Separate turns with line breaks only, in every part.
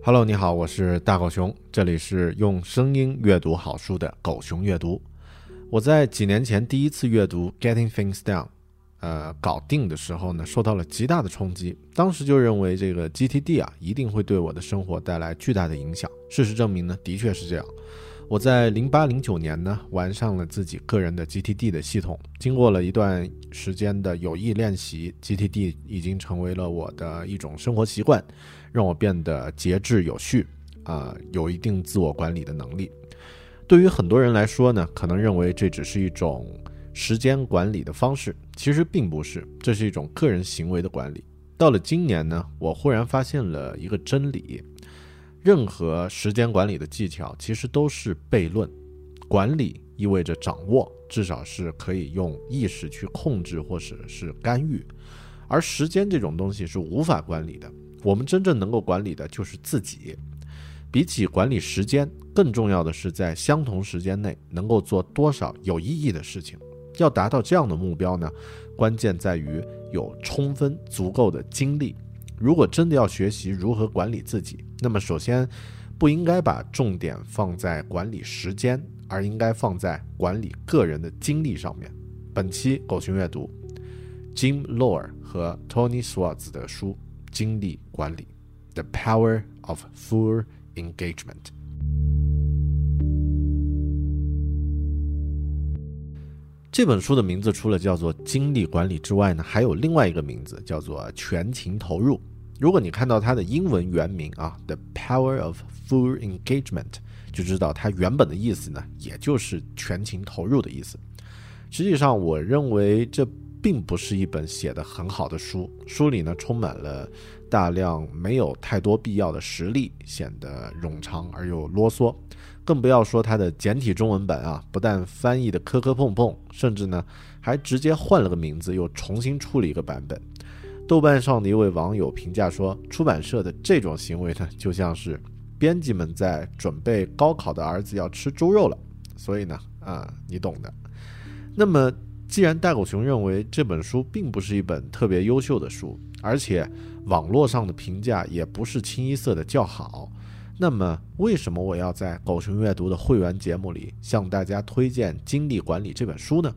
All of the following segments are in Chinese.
Hello，你好，我是大狗熊，这里是用声音阅读好书的狗熊阅读。我在几年前第一次阅读《Getting Things Down》，呃，搞定的时候呢，受到了极大的冲击。当时就认为这个 GTD 啊，一定会对我的生活带来巨大的影响。事实证明呢，的确是这样。我在零八零九年呢，完善了自己个人的 GTD 的系统。经过了一段时间的有意练习，GTD 已经成为了我的一种生活习惯。让我变得节制有序，啊，有一定自我管理的能力。对于很多人来说呢，可能认为这只是一种时间管理的方式，其实并不是，这是一种个人行为的管理。到了今年呢，我忽然发现了一个真理：任何时间管理的技巧其实都是悖论。管理意味着掌握，至少是可以用意识去控制或者是干预，而时间这种东西是无法管理的。我们真正能够管理的就是自己。比起管理时间，更重要的是在相同时间内能够做多少有意义的事情。要达到这样的目标呢，关键在于有充分足够的精力。如果真的要学习如何管理自己，那么首先不应该把重点放在管理时间，而应该放在管理个人的精力上面。本期狗熊阅读，Jim Lor 和 Tony Swartz 的书。精力管理，《The Power of Full Engagement》这本书的名字除了叫做精力管理之外呢，还有另外一个名字叫做全情投入。如果你看到它的英文原名啊，《The Power of Full Engagement》，就知道它原本的意思呢，也就是全情投入的意思。实际上，我认为这。并不是一本写的很好的书，书里呢充满了大量没有太多必要的实例，显得冗长而又啰嗦，更不要说它的简体中文版啊，不但翻译的磕磕碰碰，甚至呢还直接换了个名字，又重新出了一个版本。豆瓣上的一位网友评价说，出版社的这种行为呢，就像是编辑们在准备高考的儿子要吃猪肉了。所以呢，啊，你懂的。那么，既然大狗熊认为这本书并不是一本特别优秀的书，而且网络上的评价也不是清一色的叫好，那么为什么我要在狗熊阅读的会员节目里向大家推荐《精力管理》这本书呢？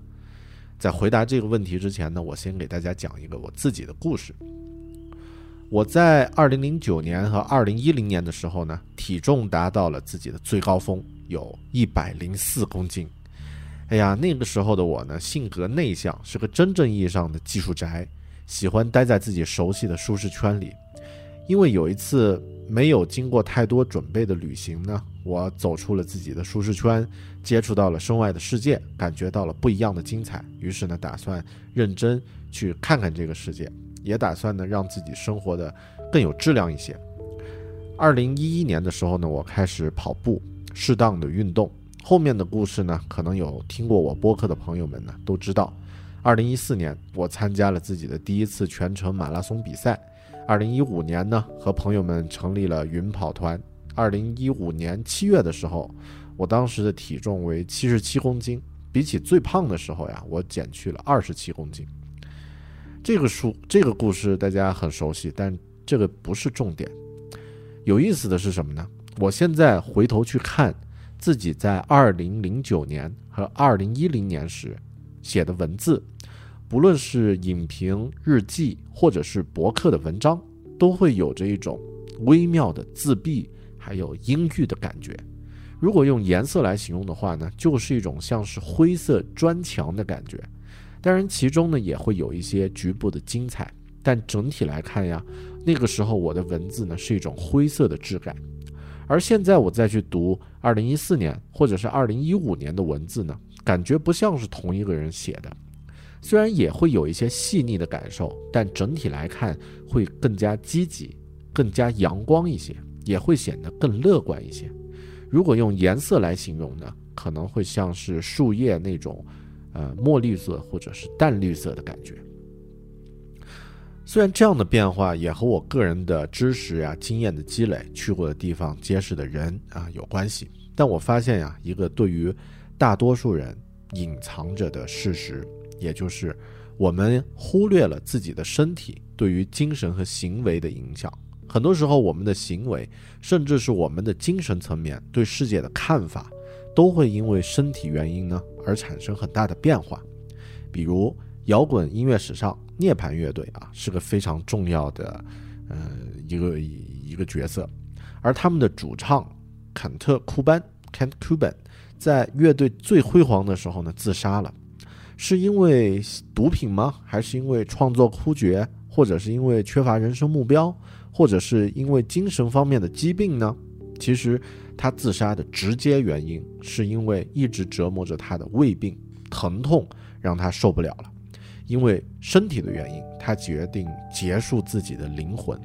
在回答这个问题之前呢，我先给大家讲一个我自己的故事。我在二零零九年和二零一零年的时候呢，体重达到了自己的最高峰，有一百零四公斤。哎呀，那个时候的我呢，性格内向，是个真正意义上的技术宅，喜欢待在自己熟悉的舒适圈里。因为有一次没有经过太多准备的旅行呢，我走出了自己的舒适圈，接触到了身外的世界，感觉到了不一样的精彩。于是呢，打算认真去看看这个世界，也打算呢让自己生活的更有质量一些。二零一一年的时候呢，我开始跑步，适当的运动。后面的故事呢，可能有听过我播客的朋友们呢都知道。二零一四年，我参加了自己的第一次全程马拉松比赛。二零一五年呢，和朋友们成立了云跑团。二零一五年七月的时候，我当时的体重为七十七公斤，比起最胖的时候呀，我减去了二十七公斤。这个书，这个故事大家很熟悉，但这个不是重点。有意思的是什么呢？我现在回头去看。自己在二零零九年和二零一零年时写的文字，不论是影评、日记，或者是博客的文章，都会有着一种微妙的自闭，还有阴郁的感觉。如果用颜色来形容的话呢，就是一种像是灰色砖墙的感觉。当然，其中呢也会有一些局部的精彩，但整体来看呀，那个时候我的文字呢是一种灰色的质感。而现在我再去读二零一四年或者是二零一五年的文字呢，感觉不像是同一个人写的。虽然也会有一些细腻的感受，但整体来看会更加积极、更加阳光一些，也会显得更乐观一些。如果用颜色来形容呢，可能会像是树叶那种，呃，墨绿色或者是淡绿色的感觉。虽然这样的变化也和我个人的知识呀、经验的积累、去过的地方、结识的人啊有关系，但我发现呀，一个对于大多数人隐藏着的事实，也就是我们忽略了自己的身体对于精神和行为的影响。很多时候，我们的行为，甚至是我们的精神层面对世界的看法，都会因为身体原因呢而产生很大的变化。比如摇滚音乐史上。涅槃乐队啊，是个非常重要的，呃，一个一个角色，而他们的主唱坎特·库班 （Kent Kuban） 在乐队最辉煌的时候呢，自杀了，是因为毒品吗？还是因为创作枯竭，或者是因为缺乏人生目标，或者是因为精神方面的疾病呢？其实他自杀的直接原因，是因为一直折磨着他的胃病，疼痛让他受不了了。因为身体的原因，他决定结束自己的灵魂。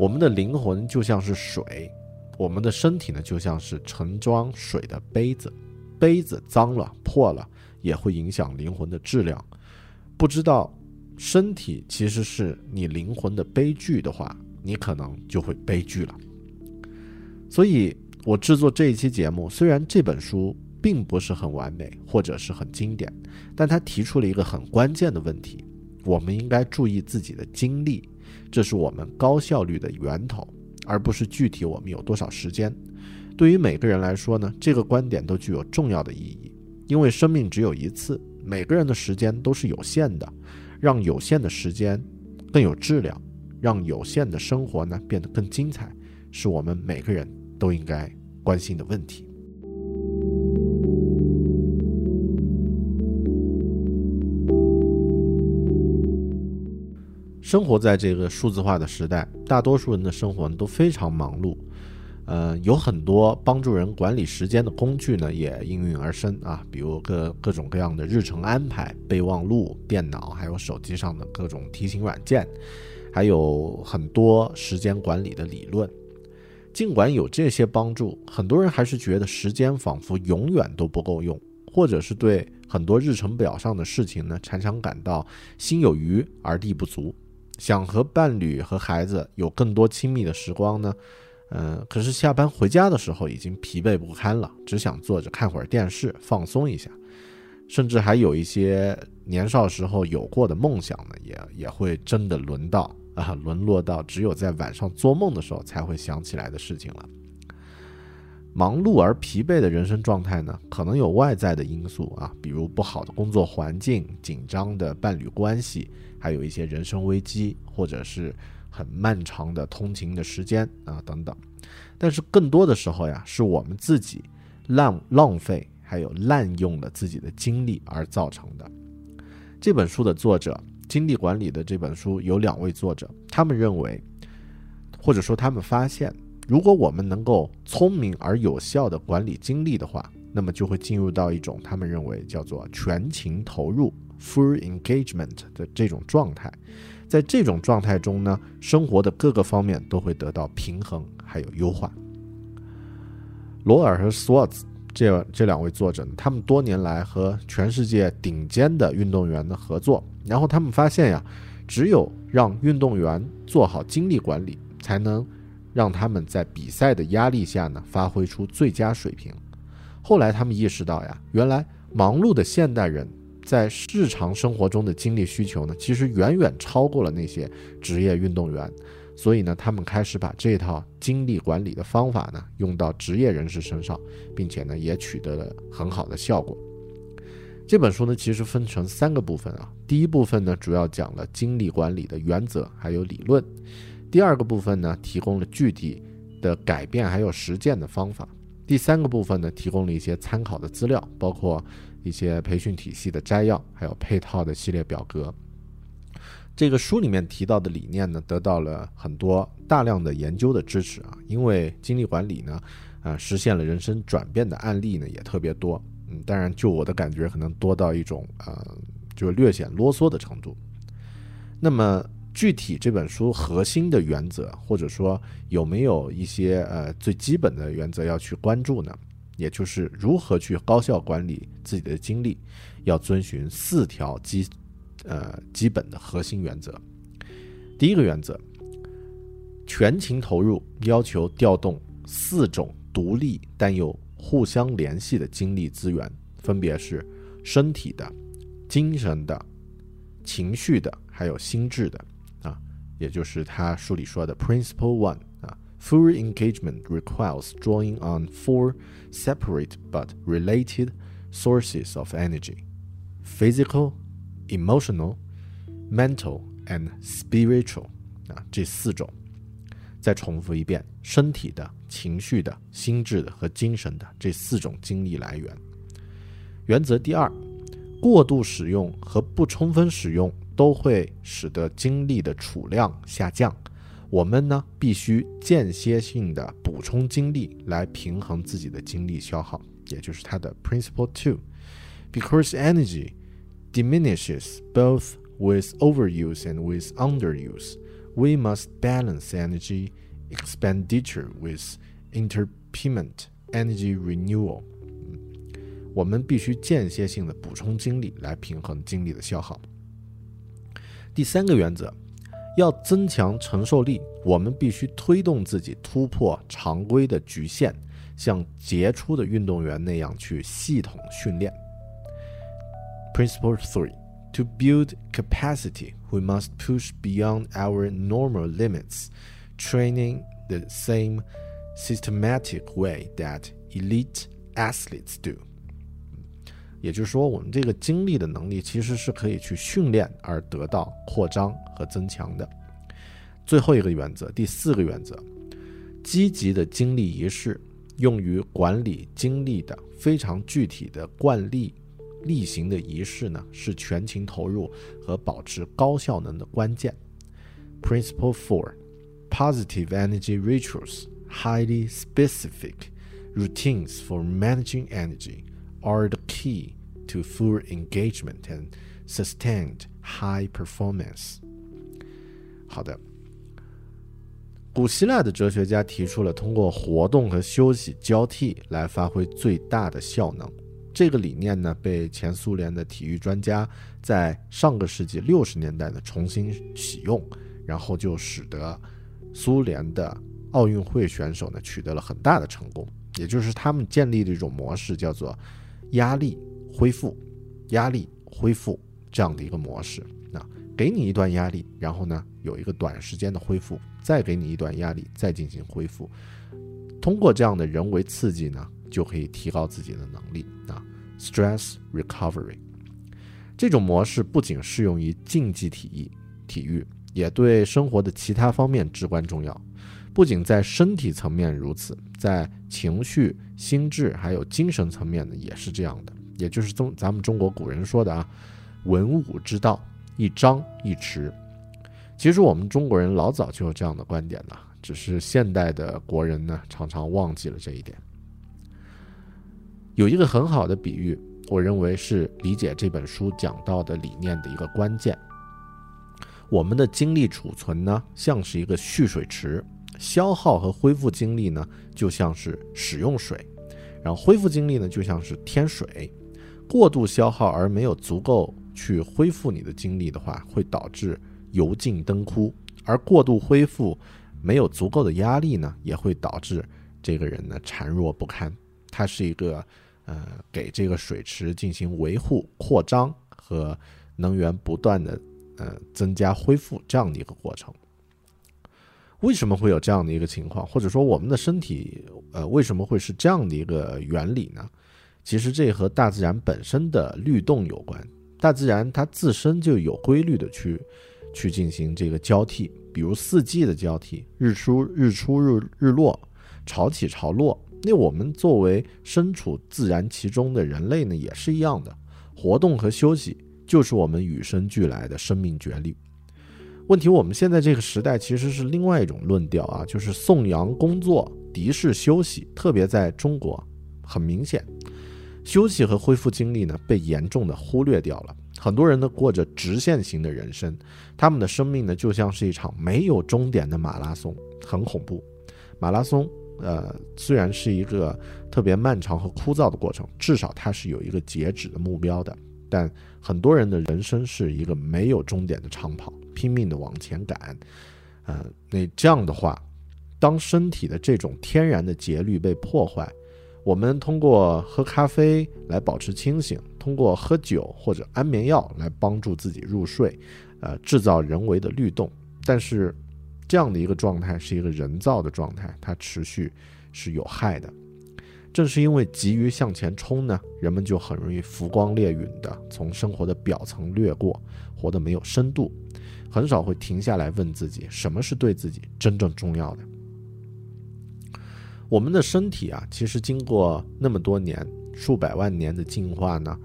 我们的灵魂就像是水，我们的身体呢就像是盛装水的杯子，杯子脏了破了，也会影响灵魂的质量。不知道身体其实是你灵魂的悲剧的话，你可能就会悲剧了。所以，我制作这一期节目，虽然这本书。并不是很完美，或者是很经典，但他提出了一个很关键的问题：我们应该注意自己的精力，这是我们高效率的源头，而不是具体我们有多少时间。对于每个人来说呢，这个观点都具有重要的意义，因为生命只有一次，每个人的时间都是有限的，让有限的时间更有质量，让有限的生活呢变得更精彩，是我们每个人都应该关心的问题。生活在这个数字化的时代，大多数人的生活都非常忙碌，呃，有很多帮助人管理时间的工具呢，也应运而生啊，比如各各种各样的日程安排、备忘录、电脑，还有手机上的各种提醒软件，还有很多时间管理的理论。尽管有这些帮助，很多人还是觉得时间仿佛永远都不够用，或者是对很多日程表上的事情呢，常常感到心有余而力不足，想和伴侣和孩子有更多亲密的时光呢，嗯，可是下班回家的时候已经疲惫不堪了，只想坐着看会儿电视放松一下，甚至还有一些年少时候有过的梦想呢，也也会真的轮到啊，沦落到只有在晚上做梦的时候才会想起来的事情了。忙碌而疲惫的人生状态呢，可能有外在的因素啊，比如不好的工作环境、紧张的伴侣关系，还有一些人生危机，或者是很漫长的通勤的时间啊等等。但是更多的时候呀，是我们自己浪浪费还有滥用了自己的精力而造成的。这本书的作者，精力管理的这本书有两位作者，他们认为，或者说他们发现。如果我们能够聪明而有效的管理精力的话，那么就会进入到一种他们认为叫做全情投入 （full engagement） 的这种状态。在这种状态中呢，生活的各个方面都会得到平衡还有优化。罗尔和斯沃兹这这两位作者，他们多年来和全世界顶尖的运动员的合作，然后他们发现呀，只有让运动员做好精力管理，才能。让他们在比赛的压力下呢，发挥出最佳水平。后来他们意识到呀，原来忙碌的现代人在日常生活中的精力需求呢，其实远远超过了那些职业运动员。所以呢，他们开始把这套精力管理的方法呢，用到职业人士身上，并且呢，也取得了很好的效果。这本书呢，其实分成三个部分啊。第一部分呢，主要讲了精力管理的原则还有理论。第二个部分呢，提供了具体的改变还有实践的方法。第三个部分呢，提供了一些参考的资料，包括一些培训体系的摘要，还有配套的系列表格。这个书里面提到的理念呢，得到了很多大量的研究的支持啊。因为精力管理呢，啊，实现了人生转变的案例呢，也特别多。嗯，当然，就我的感觉，可能多到一种呃，就略显啰嗦的程度。那么。具体这本书核心的原则，或者说有没有一些呃最基本的原则要去关注呢？也就是如何去高效管理自己的精力，要遵循四条基呃基本的核心原则。第一个原则，全情投入，要求调动四种独立但又互相联系的精力资源，分别是身体的、精神的、情绪的，还有心智的啊。也就是他书里说的 Principle One，Full engagement requires drawing on four separate but related sources of energy: physical, emotional, mental, and spiritual 啊，这四种。再重复一遍：身体的、情绪的、心智的和精神的这四种精力来源。原则第二，过度使用和不充分使用。都会使得精力的储量下降。我们呢，必须间歇性的补充精力来平衡自己的精力消耗，也就是它的 Principle Two。Because energy diminishes both with overuse and with underuse, we must balance energy expenditure with intermittent energy renewal。我们必须间歇性的补充精力来平衡精力的消耗。第三个原则， 要增强承受力，我们必须推动自己突破常规的局限，像杰出的运动员那样去系统训练。Principle three: To build capacity, we must push beyond our normal limits, training the same systematic way that elite athletes do. 也就是说，我们这个精力的能力其实是可以去训练而得到扩张和增强的。最后一个原则，第四个原则，积极的精力仪式，用于管理精力的非常具体的惯例例行的仪式呢，是全情投入和保持高效能的关键。Principle four: Positive energy rituals, highly specific routines for managing energy. Are the key to full engagement and sustained high performance。好的，古希腊的哲学家提出了通过活动和休息交替来发挥最大的效能。这个理念呢，被前苏联的体育专家在上个世纪六十年代呢重新启用，然后就使得苏联的奥运会选手呢取得了很大的成功。也就是他们建立的一种模式，叫做压力恢复、压力恢复这样的一个模式。那给你一段压力，然后呢有一个短时间的恢复，再给你一段压力，再进行恢复。通过这样的人为刺激呢，就可以提高自己的能力啊。Stress recovery 这种模式不仅适用于竞技体育，体育也对生活的其他方面至关重要。不仅在身体层面如此，在情绪、心智还有精神层面呢，也是这样的。也就是中咱们中国古人说的啊，“文武之道，一张一弛”。其实我们中国人老早就有这样的观点了，只是现代的国人呢，常常忘记了这一点。有一个很好的比喻，我认为是理解这本书讲到的理念的一个关键。我们的精力储存呢，像是一个蓄水池。消耗和恢复精力呢，就像是使用水，然后恢复精力呢，就像是添水。过度消耗而没有足够去恢复你的精力的话，会导致油尽灯枯；而过度恢复没有足够的压力呢，也会导致这个人呢孱弱不堪。它是一个呃，给这个水池进行维护、扩张和能源不断的呃增加、恢复这样的一个过程。为什么会有这样的一个情况，或者说我们的身体，呃，为什么会是这样的一个原理呢？其实这和大自然本身的律动有关。大自然它自身就有规律的去去进行这个交替，比如四季的交替，日出日出日日落，潮起潮落。那我们作为身处自然其中的人类呢，也是一样的，活动和休息就是我们与生俱来的生命决律。问题，我们现在这个时代其实是另外一种论调啊，就是颂扬工作，敌视休息。特别在中国，很明显，休息和恢复精力呢被严重的忽略掉了。很多人呢过着直线型的人生，他们的生命呢就像是一场没有终点的马拉松，很恐怖。马拉松，呃，虽然是一个特别漫长和枯燥的过程，至少它是有一个截止的目标的。但很多人的人生是一个没有终点的长跑。拼命的往前赶，呃，那这样的话，当身体的这种天然的节律被破坏，我们通过喝咖啡来保持清醒，通过喝酒或者安眠药来帮助自己入睡，呃，制造人为的律动。但是，这样的一个状态是一个人造的状态，它持续是有害的。正是因为急于向前冲呢，人们就很容易浮光掠影的从生活的表层掠过，活得没有深度。很少会停下来问自己什么是对自己真正重要的。我们的身体啊，其实经过那么多年、数百万年的进化呢，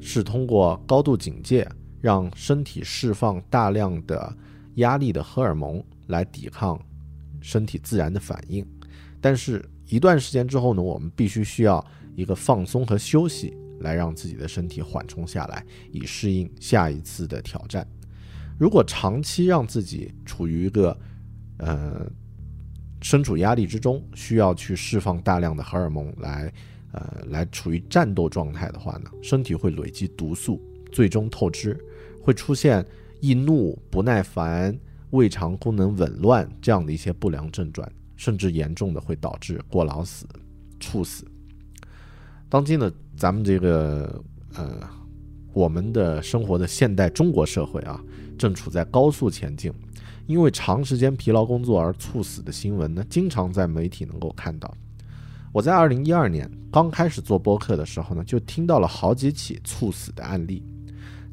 是通过高度警戒，让身体释放大量的压力的荷尔蒙来抵抗身体自然的反应。但是，一段时间之后呢，我们必须需要一个放松和休息，来让自己的身体缓冲下来，以适应下一次的挑战。如果长期让自己处于一个，呃，身处压力之中，需要去释放大量的荷尔蒙来，呃，来处于战斗状态的话呢，身体会累积毒素，最终透支，会出现易怒、不耐烦、胃肠功能紊乱这样的一些不良症状，甚至严重的会导致过劳死、猝死。当今的咱们这个，呃，我们的生活的现代中国社会啊。正处在高速前进，因为长时间疲劳工作而猝死的新闻呢，经常在媒体能够看到。我在二零一二年刚开始做播客的时候呢，就听到了好几起猝死的案例。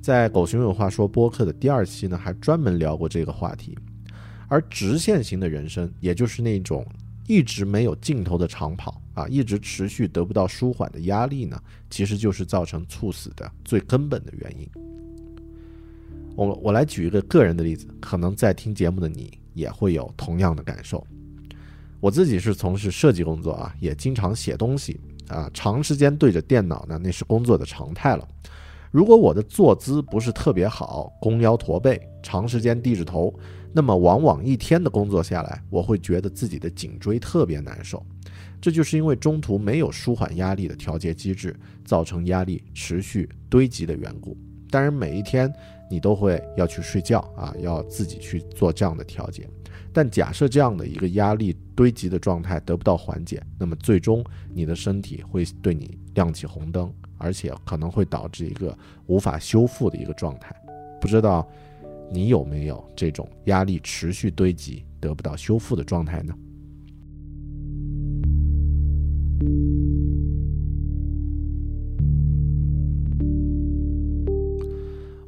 在狗熊有话说播客的第二期呢，还专门聊过这个话题。而直线型的人生，也就是那种一直没有尽头的长跑啊，一直持续得不到舒缓的压力呢，其实就是造成猝死的最根本的原因。我我来举一个个人的例子，可能在听节目的你也会有同样的感受。我自己是从事设计工作啊，也经常写东西啊，长时间对着电脑呢，那是工作的常态了。如果我的坐姿不是特别好，弓腰驼背，长时间低着头，那么往往一天的工作下来，我会觉得自己的颈椎特别难受，这就是因为中途没有舒缓压力的调节机制，造成压力持续堆积的缘故。当然，每一天你都会要去睡觉啊，要自己去做这样的调节。但假设这样的一个压力堆积的状态得不到缓解，那么最终你的身体会对你亮起红灯，而且可能会导致一个无法修复的一个状态。不知道你有没有这种压力持续堆积得不到修复的状态呢？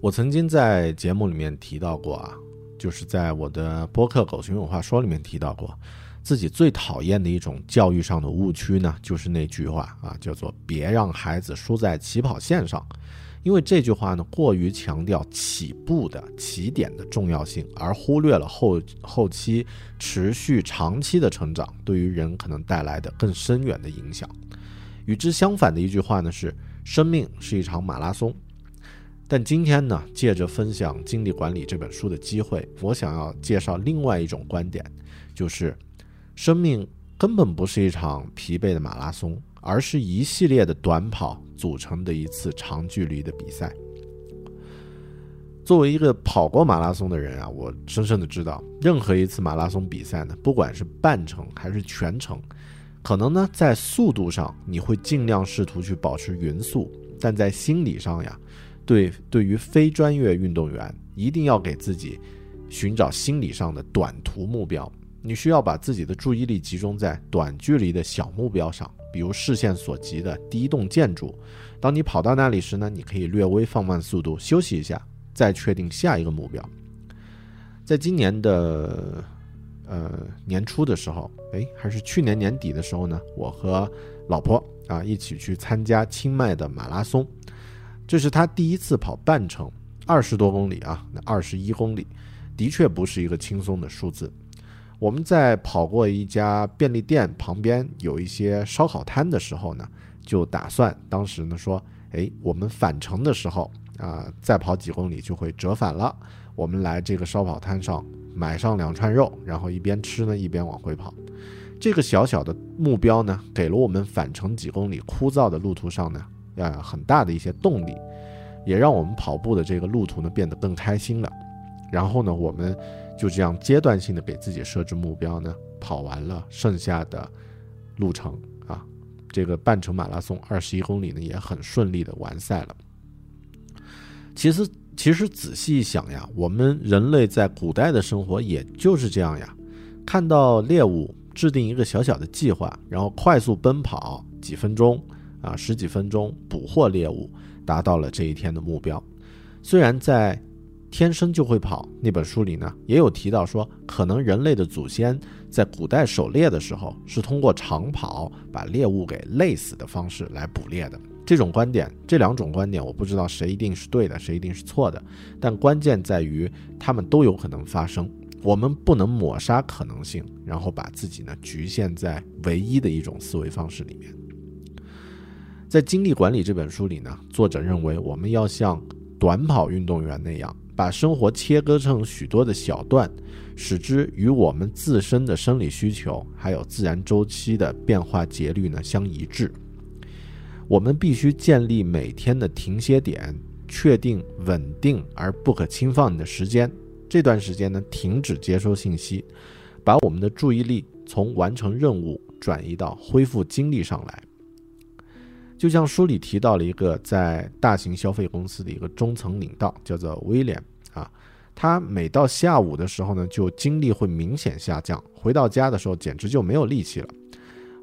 我曾经在节目里面提到过啊，就是在我的播客《狗熊有话说》里面提到过，自己最讨厌的一种教育上的误区呢，就是那句话啊，叫做“别让孩子输在起跑线上”。因为这句话呢，过于强调起步的起点的重要性，而忽略了后后期持续长期的成长对于人可能带来的更深远的影响。与之相反的一句话呢，是“生命是一场马拉松”。但今天呢，借着分享《精力管理》这本书的机会，我想要介绍另外一种观点，就是生命根本不是一场疲惫的马拉松，而是一系列的短跑组成的一次长距离的比赛。作为一个跑过马拉松的人啊，我深深的知道，任何一次马拉松比赛呢，不管是半程还是全程，可能呢在速度上你会尽量试图去保持匀速，但在心理上呀。对，对于非专业运动员，一定要给自己寻找心理上的短途目标。你需要把自己的注意力集中在短距离的小目标上，比如视线所及的第一栋建筑。当你跑到那里时呢，你可以略微放慢速度，休息一下，再确定下一个目标。在今年的呃年初的时候，哎，还是去年年底的时候呢，我和老婆啊一起去参加清迈的马拉松。这是他第一次跑半程，二十多公里啊，那二十一公里，的确不是一个轻松的数字。我们在跑过一家便利店旁边有一些烧烤摊的时候呢，就打算当时呢说，哎，我们返程的时候啊，再跑几公里就会折返了。我们来这个烧烤摊上买上两串肉，然后一边吃呢一边往回跑。这个小小的目标呢，给了我们返程几公里枯燥的路途上呢。呃，很大的一些动力，也让我们跑步的这个路途呢变得更开心了。然后呢，我们就这样阶段性的给自己设置目标呢，跑完了剩下的路程啊，这个半程马拉松二十一公里呢也很顺利的完赛了。其实，其实仔细一想呀，我们人类在古代的生活也就是这样呀，看到猎物，制定一个小小的计划，然后快速奔跑几分钟。啊，十几分钟捕获猎物，达到了这一天的目标。虽然在《天生就会跑》那本书里呢，也有提到说，可能人类的祖先在古代狩猎的时候，是通过长跑把猎物给累死的方式来捕猎的。这种观点，这两种观点，我不知道谁一定是对的，谁一定是错的。但关键在于，他们都有可能发生。我们不能抹杀可能性，然后把自己呢局限在唯一的一种思维方式里面。在《精力管理》这本书里呢，作者认为我们要像短跑运动员那样，把生活切割成许多的小段，使之与我们自身的生理需求还有自然周期的变化节律呢相一致。我们必须建立每天的停歇点，确定稳定而不可侵犯的时间。这段时间呢，停止接收信息，把我们的注意力从完成任务转移到恢复精力上来。就像书里提到了一个在大型消费公司的一个中层领导，叫做威廉啊，他每到下午的时候呢，就精力会明显下降，回到家的时候简直就没有力气了。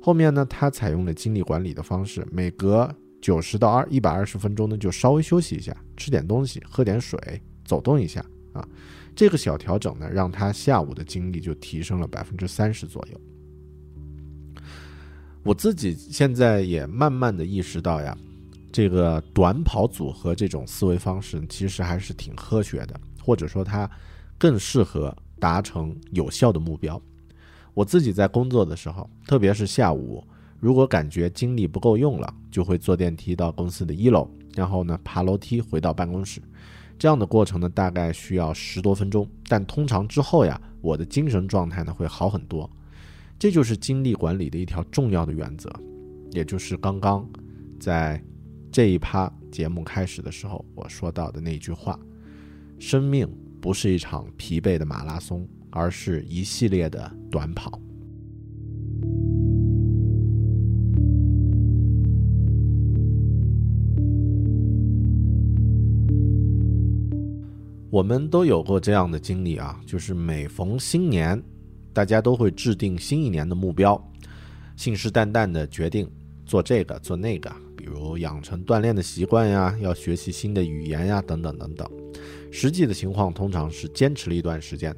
后面呢，他采用了精力管理的方式，每隔九十到二一百二十分钟呢，就稍微休息一下，吃点东西，喝点水，走动一下啊。这个小调整呢，让他下午的精力就提升了百分之三十左右。我自己现在也慢慢的意识到呀，这个短跑组合这种思维方式其实还是挺科学的，或者说它更适合达成有效的目标。我自己在工作的时候，特别是下午，如果感觉精力不够用了，就会坐电梯到公司的一楼，然后呢爬楼梯回到办公室。这样的过程呢，大概需要十多分钟，但通常之后呀，我的精神状态呢会好很多。这就是精力管理的一条重要的原则，也就是刚刚在这一趴节目开始的时候我说到的那句话：生命不是一场疲惫的马拉松，而是一系列的短跑。我们都有过这样的经历啊，就是每逢新年，大家都会制定新一年的目标，信誓旦旦的决定做这个做那个，比如养成锻炼的习惯呀，要学习新的语言呀，等等等等。实际的情况通常是坚持了一段时间，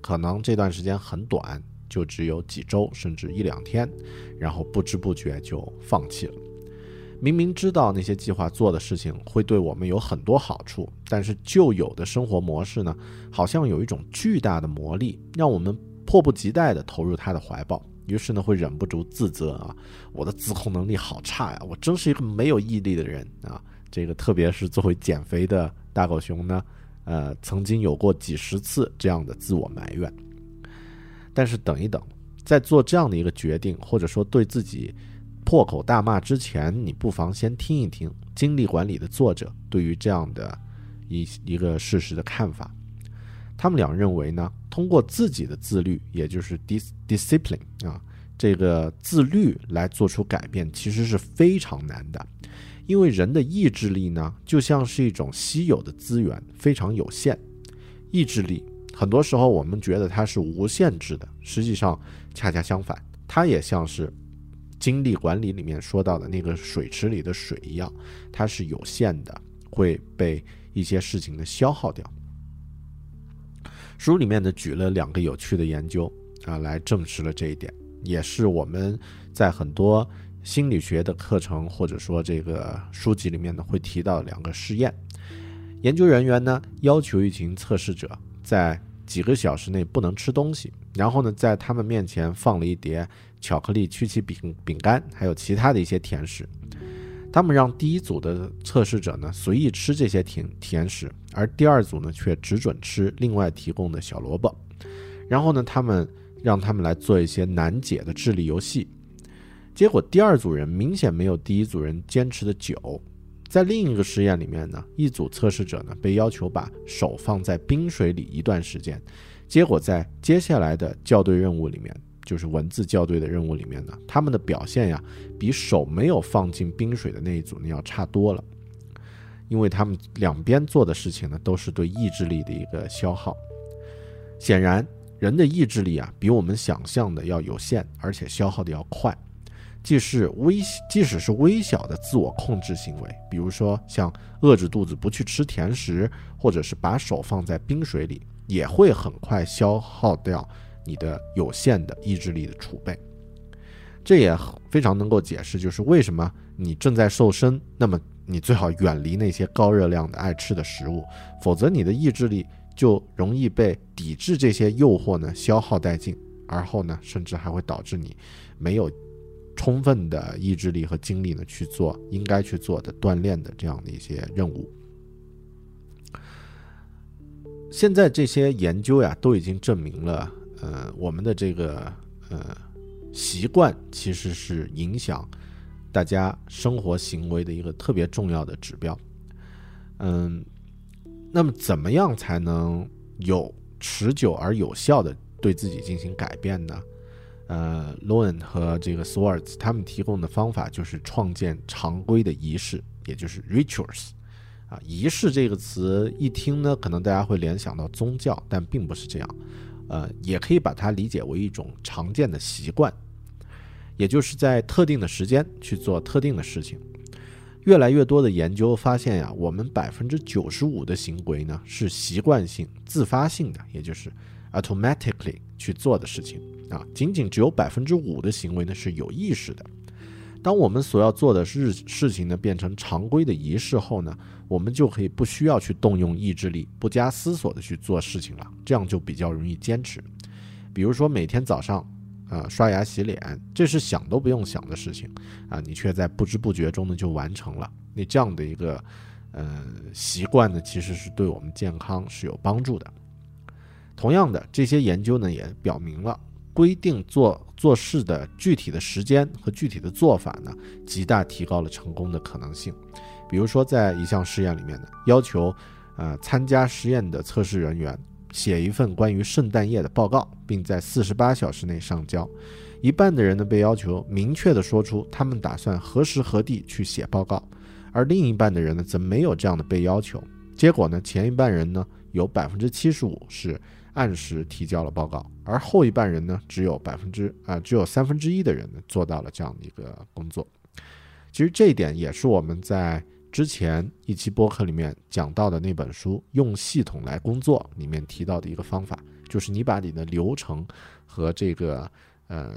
可能这段时间很短，就只有几周甚至一两天，然后不知不觉就放弃了。明明知道那些计划做的事情会对我们有很多好处，但是旧有的生活模式呢，好像有一种巨大的魔力，让我们迫不及待地投入他的怀抱。于是呢，会忍不住自责啊，我的自控能力好差呀，我真是一个没有毅力的人啊。这个特别是作为减肥的大狗熊呢，呃，曾经有过几十次这样的自我埋怨。但是等一等，在做这样的一个决定，或者说对自己。破口大骂之前，你不妨先听一听精力管理的作者对于这样的一一个事实的看法。他们俩认为呢，通过自己的自律，也就是 dis discipline 啊，这个自律来做出改变，其实是非常难的。因为人的意志力呢，就像是一种稀有的资源，非常有限。意志力很多时候我们觉得它是无限制的，实际上恰恰相反，它也像是。精力管理里面说到的那个水池里的水一样，它是有限的，会被一些事情的消耗掉。书里面呢举了两个有趣的研究啊，来证实了这一点，也是我们在很多心理学的课程或者说这个书籍里面呢会提到两个试验。研究人员呢要求一群测试者在几个小时内不能吃东西，然后呢在他们面前放了一碟。巧克力、曲奇饼、饼干，还有其他的一些甜食。他们让第一组的测试者呢随意吃这些甜甜食，而第二组呢却只准吃另外提供的小萝卜。然后呢，他们让他们来做一些难解的智力游戏。结果，第二组人明显没有第一组人坚持的久。在另一个实验里面呢，一组测试者呢被要求把手放在冰水里一段时间，结果在接下来的校对任务里面。就是文字校对的任务里面呢，他们的表现呀，比手没有放进冰水的那一组呢要差多了，因为他们两边做的事情呢都是对意志力的一个消耗。显然，人的意志力啊比我们想象的要有限，而且消耗的要快。即使微即使是微小的自我控制行为，比如说像饿着肚子不去吃甜食，或者是把手放在冰水里，也会很快消耗掉。你的有限的意志力的储备，这也非常能够解释，就是为什么你正在瘦身，那么你最好远离那些高热量的爱吃的食物，否则你的意志力就容易被抵制这些诱惑呢消耗殆尽，而后呢，甚至还会导致你没有充分的意志力和精力呢去做应该去做的锻炼的这样的一些任务。现在这些研究呀，都已经证明了。呃，我们的这个呃习惯其实是影响大家生活行为的一个特别重要的指标。嗯，那么怎么样才能有持久而有效的对自己进行改变呢？呃 l o w e n 和这个 Swartz 他们提供的方法就是创建常规的仪式，也就是 rituals。啊，仪式这个词一听呢，可能大家会联想到宗教，但并不是这样。呃，也可以把它理解为一种常见的习惯，也就是在特定的时间去做特定的事情。越来越多的研究发现呀，我们百分之九十五的行为呢是习惯性、自发性的，也就是 automatically 去做的事情啊。仅仅只有百分之五的行为呢是有意识的。当我们所要做的事事情呢变成常规的仪式后呢，我们就可以不需要去动用意志力，不加思索的去做事情了，这样就比较容易坚持。比如说每天早上，啊刷牙洗脸，这是想都不用想的事情啊，你却在不知不觉中呢就完成了。那这样的一个呃习惯呢，其实是对我们健康是有帮助的。同样的，这些研究呢也表明了，规定做做事的具体的时间和具体的做法呢，极大提高了成功的可能性。比如说，在一项试验里面呢，要求呃参加实验的测试人员写一份关于圣诞夜的报告，并在四十八小时内上交。一半的人呢被要求明确的说出他们打算何时何地去写报告，而另一半的人呢则没有这样的被要求。结果呢，前一半人呢有百分之七十五是按时提交了报告，而后一半人呢只有百分之啊只有三分之一的人呢做到了这样的一个工作。其实这一点也是我们在之前一期播客里面讲到的那本书《用系统来工作》里面提到的一个方法，就是你把你的流程和这个。呃，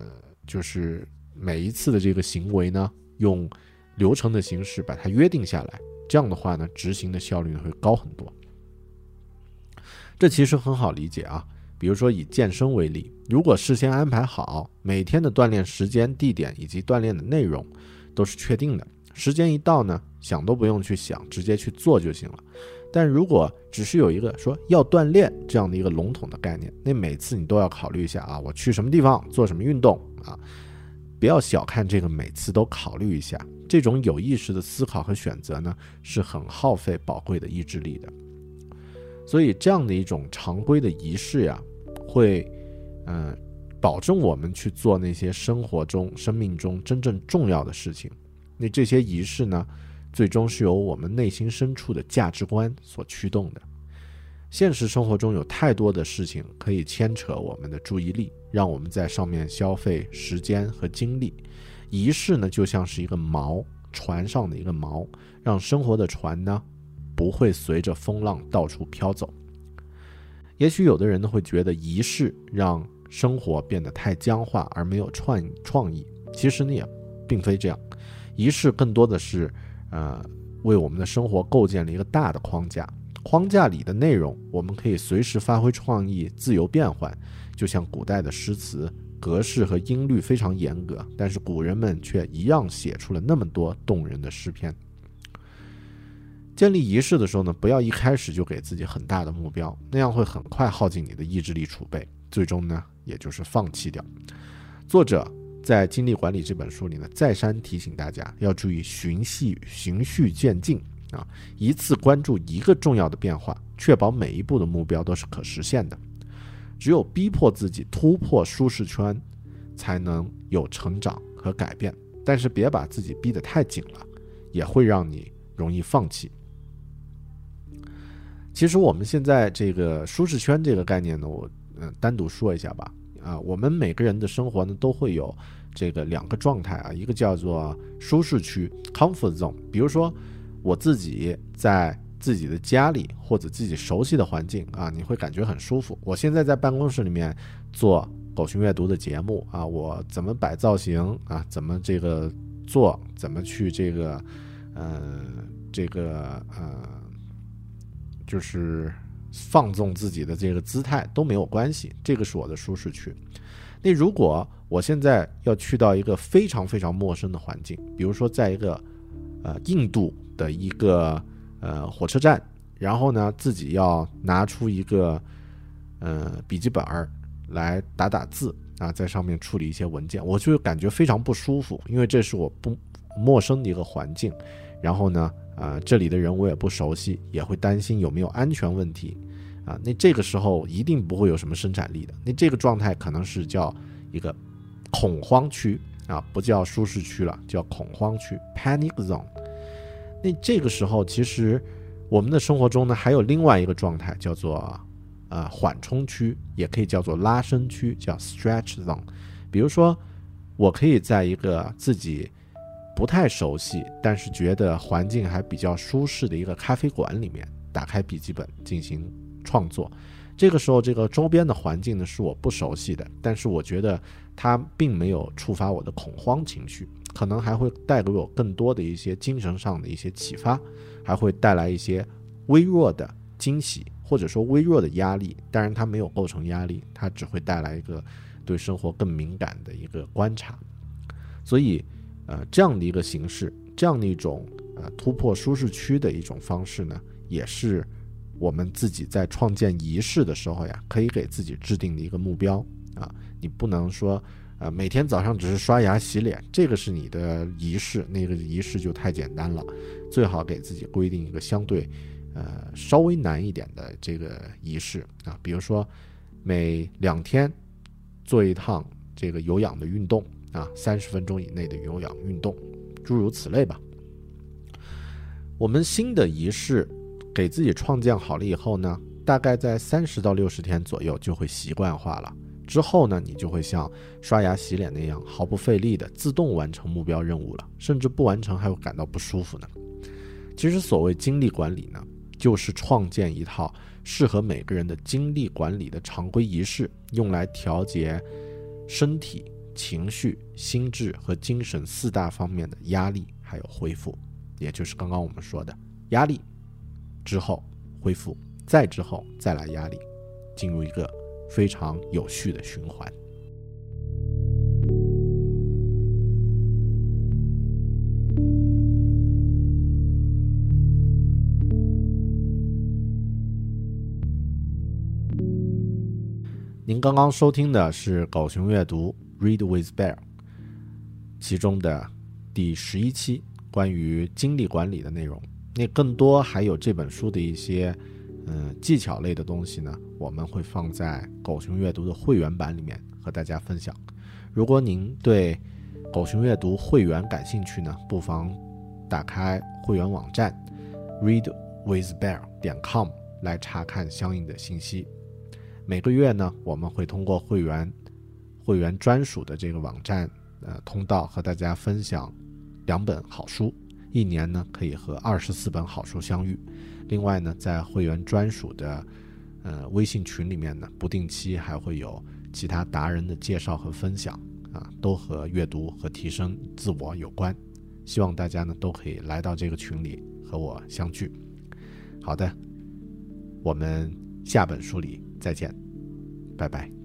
就是每一次的这个行为呢，用流程的形式把它约定下来，这样的话呢，执行的效率会高很多。这其实很好理解啊，比如说以健身为例，如果事先安排好每天的锻炼时间、地点以及锻炼的内容都是确定的，时间一到呢，想都不用去想，直接去做就行了。但如果只是有一个说要锻炼这样的一个笼统的概念，那每次你都要考虑一下啊，我去什么地方做什么运动啊，不要小看这个，每次都考虑一下。这种有意识的思考和选择呢，是很耗费宝贵的意志力的。所以这样的一种常规的仪式呀，会嗯保证我们去做那些生活中、生命中真正重要的事情。那这些仪式呢？最终是由我们内心深处的价值观所驱动的。现实生活中有太多的事情可以牵扯我们的注意力，让我们在上面消费时间和精力。仪式呢，就像是一个锚，船上的一个锚，让生活的船呢不会随着风浪到处飘走。也许有的人呢会觉得仪式让生活变得太僵化而没有创创意，其实呢也并非这样。仪式更多的是。呃，为我们的生活构建了一个大的框架，框架里的内容我们可以随时发挥创意，自由变换。就像古代的诗词，格式和音律非常严格，但是古人们却一样写出了那么多动人的诗篇。建立仪式的时候呢，不要一开始就给自己很大的目标，那样会很快耗尽你的意志力储备，最终呢，也就是放弃掉。作者。在精力管理这本书里呢，再三提醒大家要注意循序循序渐进啊，一次关注一个重要的变化，确保每一步的目标都是可实现的。只有逼迫自己突破舒适圈，才能有成长和改变。但是别把自己逼得太紧了，也会让你容易放弃。其实我们现在这个舒适圈这个概念呢，我嗯单独说一下吧。啊，我们每个人的生活呢都会有这个两个状态啊，一个叫做舒适区 （comfort zone）。比如说，我自己在自己的家里或者自己熟悉的环境啊，你会感觉很舒服。我现在在办公室里面做狗熊阅读的节目啊，我怎么摆造型啊，怎么这个做，怎么去这个，呃，这个呃，就是。放纵自己的这个姿态都没有关系，这个是我的舒适区。那如果我现在要去到一个非常非常陌生的环境，比如说在一个呃印度的一个呃火车站，然后呢自己要拿出一个呃笔记本儿来打打字啊，在上面处理一些文件，我就感觉非常不舒服，因为这是我不陌生的一个环境，然后呢。啊，这里的人我也不熟悉，也会担心有没有安全问题，啊，那这个时候一定不会有什么生产力的。那这个状态可能是叫一个恐慌区啊，不叫舒适区了，叫恐慌区 （panic zone）。那这个时候，其实我们的生活中呢，还有另外一个状态，叫做呃缓冲区，也可以叫做拉伸区，叫 stretch zone。比如说，我可以在一个自己。不太熟悉，但是觉得环境还比较舒适的一个咖啡馆里面，打开笔记本进行创作。这个时候，这个周边的环境呢是我不熟悉的，但是我觉得它并没有触发我的恐慌情绪，可能还会带给我更多的一些精神上的一些启发，还会带来一些微弱的惊喜，或者说微弱的压力。当然，它没有构成压力，它只会带来一个对生活更敏感的一个观察。所以。呃，这样的一个形式，这样的一种呃突破舒适区的一种方式呢，也是我们自己在创建仪式的时候呀，可以给自己制定的一个目标啊，你不能说，呃，每天早上只是刷牙洗脸，这个是你的仪式，那个仪式就太简单了，最好给自己规定一个相对，呃，稍微难一点的这个仪式啊，比如说每两天做一趟这个有氧的运动啊，三十分钟以内的有氧运动，诸如此类吧。我们新的仪式给自己创建好了以后呢，大概在三十到六十天左右就会习惯化了。之后呢，你就会像刷牙洗脸那样毫不费力的自动完成目标任务了，甚至不完成还会感到不舒服呢。其实所谓精力管理呢，就是创建一套适合每个人的精力管理的常规仪式，用来调节身体、情绪、心智和精神四大方面的压力还有恢复。也就是刚刚我们说的压力之后恢复，再之后再来压力，进入一个非常有序的循环。您刚刚收听的是狗熊阅读《Read with Bear》其中的第十一期。关于精力管理的内容，那更多还有这本书的一些，嗯，技巧类的东西呢，我们会放在狗熊阅读的会员版里面和大家分享。如果您对狗熊阅读会员感兴趣呢，不妨打开会员网站 readwithbear 点 com 来查看相应的信息。每个月呢，我们会通过会员会员专属的这个网站呃通道和大家分享。两本好书，一年呢可以和二十四本好书相遇。另外呢，在会员专属的呃微信群里面呢，不定期还会有其他达人的介绍和分享啊，都和阅读和提升自我有关。希望大家呢都可以来到这个群里和我相聚。好的，我们下本书里再见，拜拜。